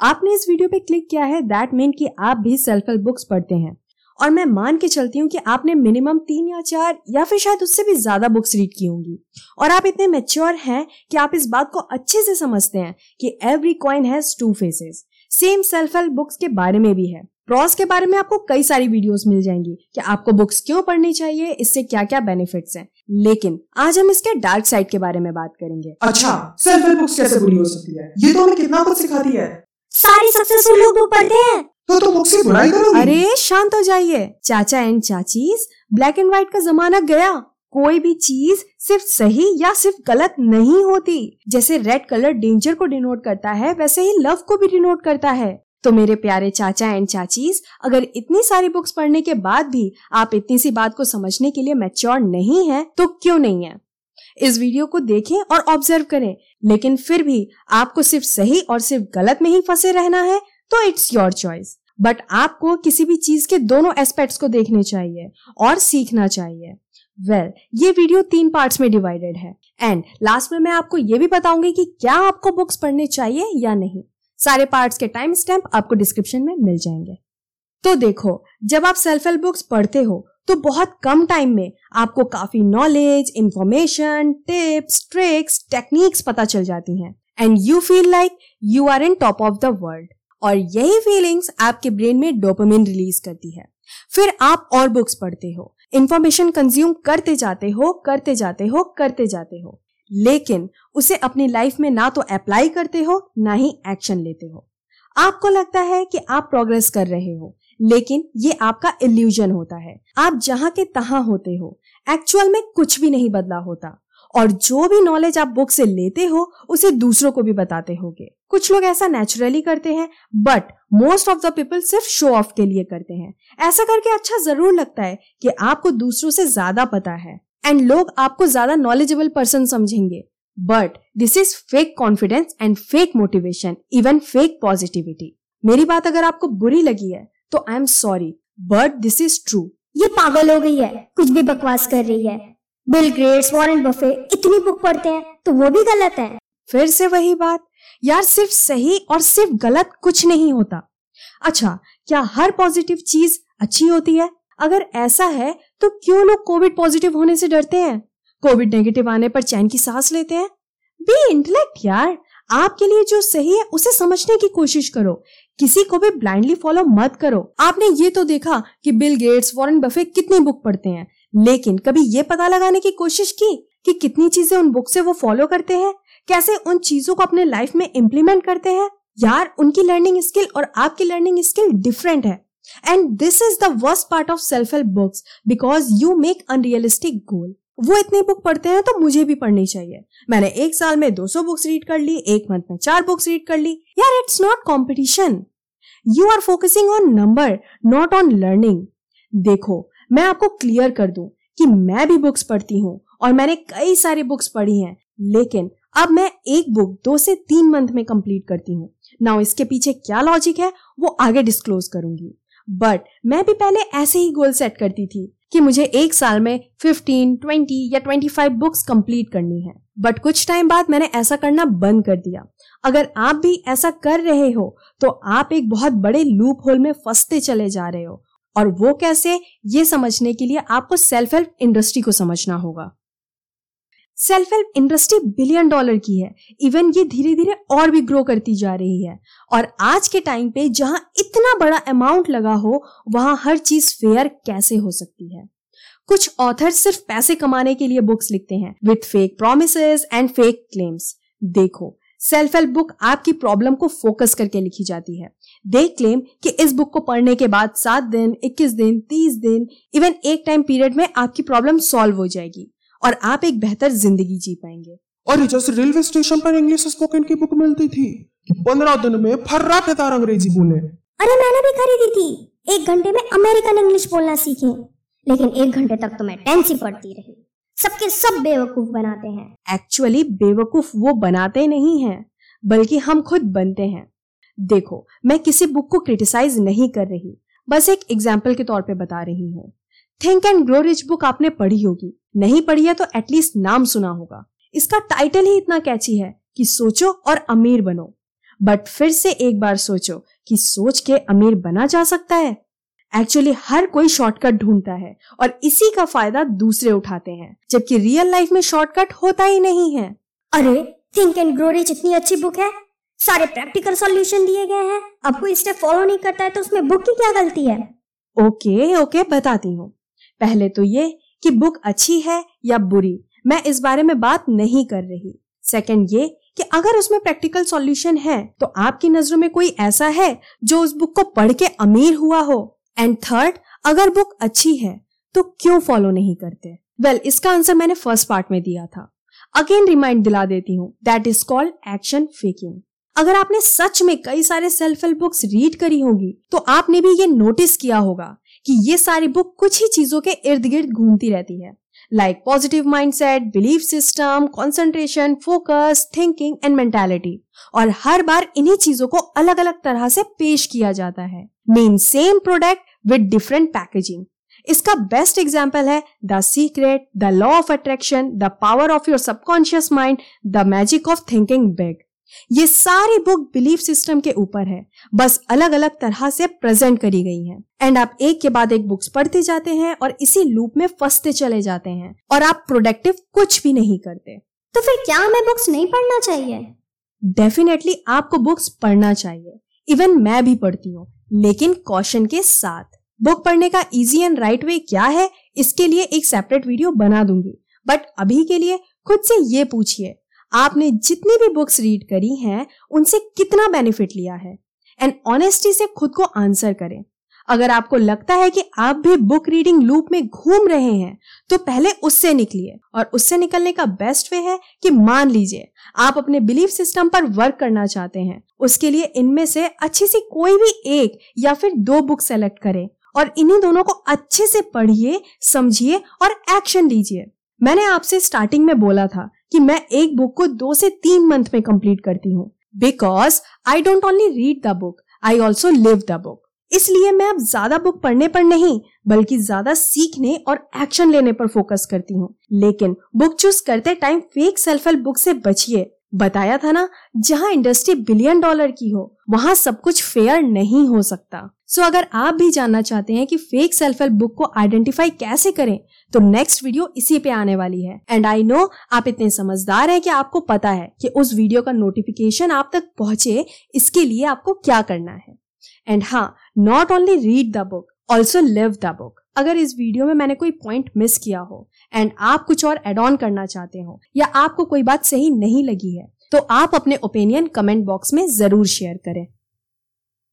आपने इस वीडियो पे क्लिक किया है दैट मीन कि आप भी सेल्फ हेल्प बुक्स पढ़ते हैं। और मैं मान के चलती हूँ कि आपने मिनिमम तीन या चार या फिर शायद उससे भी ज़्यादा बुक्स रीड की होंगी। और आप इतने मेच्योर हैं कि आप इस बात को अच्छे से समझते हैं कि every coin has two faces same self help books के बारे में भी है। प्रॉस के बारे में आपको कई सारी वीडियोस मिल जाएँगी कि आपको बुक्स क्यों पढ़नी चाहिए, इससे क्या क्या बेनिफिट्स हैं। लेकिन आज हम इसके डार्क साइड के बारे में बात करेंगे। अच्छा सेल्फ हेल्प बुक्स कैसे बुरी हो सकती है? ये तो हमें कितना कुछ सिखाती है। सारी सक्सेसफुल लोग बुक पढ़ते हैं। तो तुम मुझसे बुराई करोगी? अरे शांत हो जाइए। चाचा एंड चाचीज ब्लैक एंड व्हाइट का जमाना गया। कोई भी चीज़ सिर्फ़ सही या सिर्फ़ गलत नहीं होती। जैसे रेड कलर डेंजर को डिनोट करता है वैसे ही लव को भी डिनोट करता है। तो मेरे प्यारे चाचा एंड चाचीज अगर इतनी सारी बुक्स पढ़ने के बाद भी आप इतनी सी बात को समझने के लिए मैच्योर नहीं है तो क्यों नहीं है? इस वीडियो को देखें और ऑब्ज़र्व करें। लेकिन फिर भी आपको सिर्फ़ सही और सिर्फ़ गलत में ही फंसे रहना है तो इट्स योर चॉइस बट आपको किसी भी चीज़ के दोनों एस्पेक्ट्स को देखने चाहिए और सीखना चाहिए। वेल well, ये वीडियो तीन पार्ट्स में डिवाइडेड है। एंड लास्ट में मैं आपको ये भी बताऊँगी कि क्या आपको बुक्स पढ़ने चाहिए या नहीं। सारे पार्ट्स के टाइम स्टैम्प आपको डिस्क्रिप्शन में मिल जाएँगे। तो देखो जब आप सेल्फ हेल्प बुक्स पढ़ते हो तो बहुत कम टाइम में आपको काफ़ी knowledge information tips tricks techniques पता चल जाती हैं। And you feel like you are in top of the world और यही फीलिंग्स आपके ब्रेन में डोपामिन रिलीज़ करती है। फिर आप और बुक्स पढ़ते हो। इंफॉर्मेशन कंज्यूम करते जाते हो, करते जाते हो, करते जाते हो। लेकिन उसे अपनी लाइफ में ना तो अप्लाई करते हो, ना ही एक्शन लेते हो। आपको लगता है कि आप प्रोग्रेस कर रहे हो। लेकिन ये आपका इल्यूजन होता है। आप जहाँ के तहां होते हो एक्चुअल में कुछ भी नहीं बदला होता। और जो भी नॉलेज आप बुक से लेते हो, उसे दूसरों को भी बताते होगे। कुछ लोग ऐसा नेचुरली करते हैं but most of the people सिर्फ़ शो ऑफ़ के लिए करते हैं। ऐसा करके अच्छा ज़रूर लगता है कि आपको दूसरों से ज़्यादा पता है। एंड लोग आपको ज़्यादा नॉलेजेबल पर्सन समझेंगे। But this is fake confidence and fake motivation even fake positivity मेरी बात अगर आपको बुरी लगी है तो I am sorry but this is true ये पागल हो गई है कुछ भी बकवास कर रही है। बिल ग्रेट्स वॉरेन बफे इतनी बुक पढ़ते हैं तो वो भी गलत है। फिर से वही बात यार सिर्फ़ सही और सिर्फ़ गलत कुछ नहीं होता। अच्छा क्या हर पॉजिटिव चीज़ अच्छी होती है? अगर ऐसा है तो क्यों लोग कोविड पॉजिटिव होने से डरते हैं? कोविड नेगेटिव आने पर चैन की सांस लेते हैं? बी इंटेलेक्ट यार। आपके लिए जो सही है, उसे समझने की कोशिश करो। किसी को भी ब्लाइंडली फॉलो मत करो। आपने ये तो देखा कि बिल गेट्स वॉरेन बफे कितनी बुक पढ़ते हैं। लेकिन कभी ये पता लगाने की कोशिश की कि कितनी चीज़ें उन बुक से वो फॉलो करते हैं? कैसे उन चीज़ों को अपने लाइफ में इम्प्लीमेंट करते हैं? यार, उनकी लर्निंग स्किल और आपकी लर्निंग स्किल डिफरेंट है। And this is the worst part of self help books because you make unrealistic goal वो इतनी बुक पढ़ते हैं तो मुझे भी पढ़नी चाहिए। मैंने एक साल में 200 बुक्स रीड कर ली, एक मंथ में चार बुक्स रीड कर ली। यार it's not competition you are focusing on number not on learning देखो, मैं आपको क्लियर कर दूँ कि मैं भी बुक्स पढ़ती हूँ और मैंने कई सारी बुक्स पढ़ी हैं। लेकिन अब मैं एक बुक दो से तीन मंथ में कंप्लीट करती हूँ। नाउ इसके पीछे क्या लॉजिक है, वो आगे डिस्क्लोज करूँगी। बट मैं भी पहले ऐसे ही गोल सेट करती थी। कि मुझे एक साल में 15, 20 या 25 बुक्स कंप्लीट करनी है। बट कुछ टाइम बाद मैंने ऐसा करना बंद कर दिया। अगर आप भी ऐसा कर रहे हो तो आप एक बहुत बड़े लूप होल में फंसते चले जा रहे हो। और वो कैसे ये समझने के लिए आपको सेल्फ हेल्प इंडस्ट्री को समझना होगा। Self help industry billion dollar की है। इवन ये धीरे धीरे और भी ग्रो करती जा रही है। और आज के टाइम पे जहाँ इतना बड़ा अमाउंट लगा हो, वहाँ हर चीज़ फेयर कैसे हो सकती है? कुछ ऑथर सिर्फ़ पैसे कमाने के लिए बुक्स लिखते हैं with fake promise and fake claims देखो सेल्फ हेल्प बुक आपकी प्रॉब्लम को फोकस करके लिखी जाती है। दे क्लेम कि इस बुक को पढ़ने के बाद सात दिन, इक्कीस दिन, तीस दिन इवन एक टाइम पीरियड में आपकी प्रॉब्लम सॉल्व हो जाएगी। और आप एक बेहतर ज़िंदगी जी पाएँगे। और जैसे रेलवे स्टेशन पर इंग्लिश स्पोकन की बुक मिलती थी। पंद्रह दिन में फर्रा फेदार अंग्रेज़ी बोले। अरे मैंने भी खरीदी थी। एक घंटे में अमेरिकन इंग्लिश बोलना सीखे। लेकिन एक घंटे तक तो मैं टेंस ही पढ़ती रही। सबके सब बेवकूफ़ बनाते हैं। एक्चुअली बेवकूफ़ वो बनाते नहीं हैं बल्कि हम खुद बनते हैं। देखो मैं किसी बुक को क्रिटिसाइज नहीं कर रही। बस एक एग्ज़ाम्पल के तौर पे बता रही हूँ। Think and grow rich book आपने पढ़ी होगी। नहीं पढ़ी है तो एटलीस्ट नाम सुना होगा। इसका टाइटल ही इतना कैची है कि सोचो और अमीर बनो। बट फिर से एक बार सोचो कि सोच के अमीर बना जा सकता है। एक्चुअली हर कोई शॉर्टकट ढूंढता है और इसी का फ़ायदा दूसरे उठाते हैं जबकि रियल लाइफ में शॉर्टकट होता ही नहीं है। अरे थिंक एंड ग्रो रिच इतनी अच्छी बुक है? सारे प्रैक्टिकल सॉल्यूशन दिए गए हैं। अब कोई स्टेप फॉलो नहीं करता है तो उसमें बुक की क्या गलती है? ओके ओके बताती हूँ। पहले तो ये कि बुक अच्छी है या बुरी मैं इस बारे में बात नहीं कर रही। सेकंड ये कि अगर उसमें प्रैक्टिकल सॉल्यूशन है तो आपकी नज़रों में कोई ऐसा है जो उस बुक को पढ़ के अमीर हुआ हो। एंड थर्ड अगर बुक अच्छी है तो क्यों फॉलो नहीं करते? वेल well, इसका आंसर मैंने फ़र्स्ट पार्ट में दिया था। अगेन रिमाइंड दिला देती हूँ that is called action faking अगर आपने सच में कई सारे सेल्फ हेल्प बुक्स रीड करी होगी तो आपने भी ये नोटिस किया होगा कि ये सारी बुक कुछ ही चीज़ों के इर्द गिर्द घूमती रहती है। Like positive mindset belief system concentration focus thinking and mentality और हर बार इन्हीं चीज़ों को अलग अलग तरह से पेश किया जाता है। Mean same product with different packaging इसका बेस्ट एग्ज़ाम्पल है the secret the law of attraction the power of your subconscious mind the magic of thinking big ये सारी बुक बिलीफ सिस्टम के ऊपर है। बस अलग अलग तरह से प्रेजेंट करी गई है। एंड आप एक के बाद एक बुक्स पढ़ते जाते हैं और इसी लूप में फंसते चले जाते हैं और आप प्रोडक्टिव कुछ भी नहीं करते। तो फिर क्या हमें बुक्स नहीं पढ़ना चाहिए? डेफिनेटली आपको बुक्स पढ़ना चाहिए। इवन मैं भी पढ़ती हूँ लेकिन कौशन के साथ। बुक पढ़ने का इजी एंड राइट वे क्या है इसके लिए एक सेपरेट वीडियो बना दूँगी। बट अभी के लिए खुद से ये पूछिए आपने जितनी भी बुक्स रीड करी हैं, उनसे कितना बेनिफिट लिया है? एंड ऑनेस्टी से खुद को आंसर करें। अगर आपको लगता है कि आप भी बुक रीडिंग लूप में घूम रहे हैं तो पहले उससे निकलिए। और उससे निकलने का बेस्ट वे है कि मान लीजिए, आप अपने बिलीफ सिस्टम पर वर्क करना चाहते हैं। उसके लिए इनमें से अच्छी सी कोई भी एक या फिर दो बुक सेलेक्ट करें। और इन्हीं दोनों को अच्छे से पढ़िए, समझिए और एक्शन लीजिए। मैंने आपसे स्टार्टिंग में बोला था कि मैं एक बुक को दो से तीन मंथ में कंप्लीट करती हूँ। Because I don't only read the book I also live the book इसलिए मैं अब ज़्यादा बुक पढ़ने पर नहीं, बल्कि ज़्यादा सीखने और एक्शन लेने पर फोकस करती हूँ। लेकिन बुक चूज़ करते time fake self help book से बचिए। बताया था ना जहाँ इंडस्ट्री बिलियन डॉलर की हो वहाँ सब कुछ फेयर नहीं हो सकता। सो so, अगर आप भी जानना चाहते हैं कि फेक सेल्फ हेल्प बुक को आइडेंटिफाई कैसे करें तो नेक्स्ट वीडियो इसी पे आने वाली है। एंड आई नो आप इतने समझदार हैं कि आपको पता है कि उस वीडियो का नोटिफिकेशन आप तक पहुँचे इसके लिए आपको क्या करना है। एंड हाँ not only read the book also live the book अगर इस वीडियो में मैंने कोई पॉइंट मिस किया हो एंड आप कुछ और एड ऑन करना चाहते हो, या आपको कोई बात सही नहीं लगी है तो आप अपने ओपिनियन कमेंट बॉक्स में ज़रूर शेयर करें।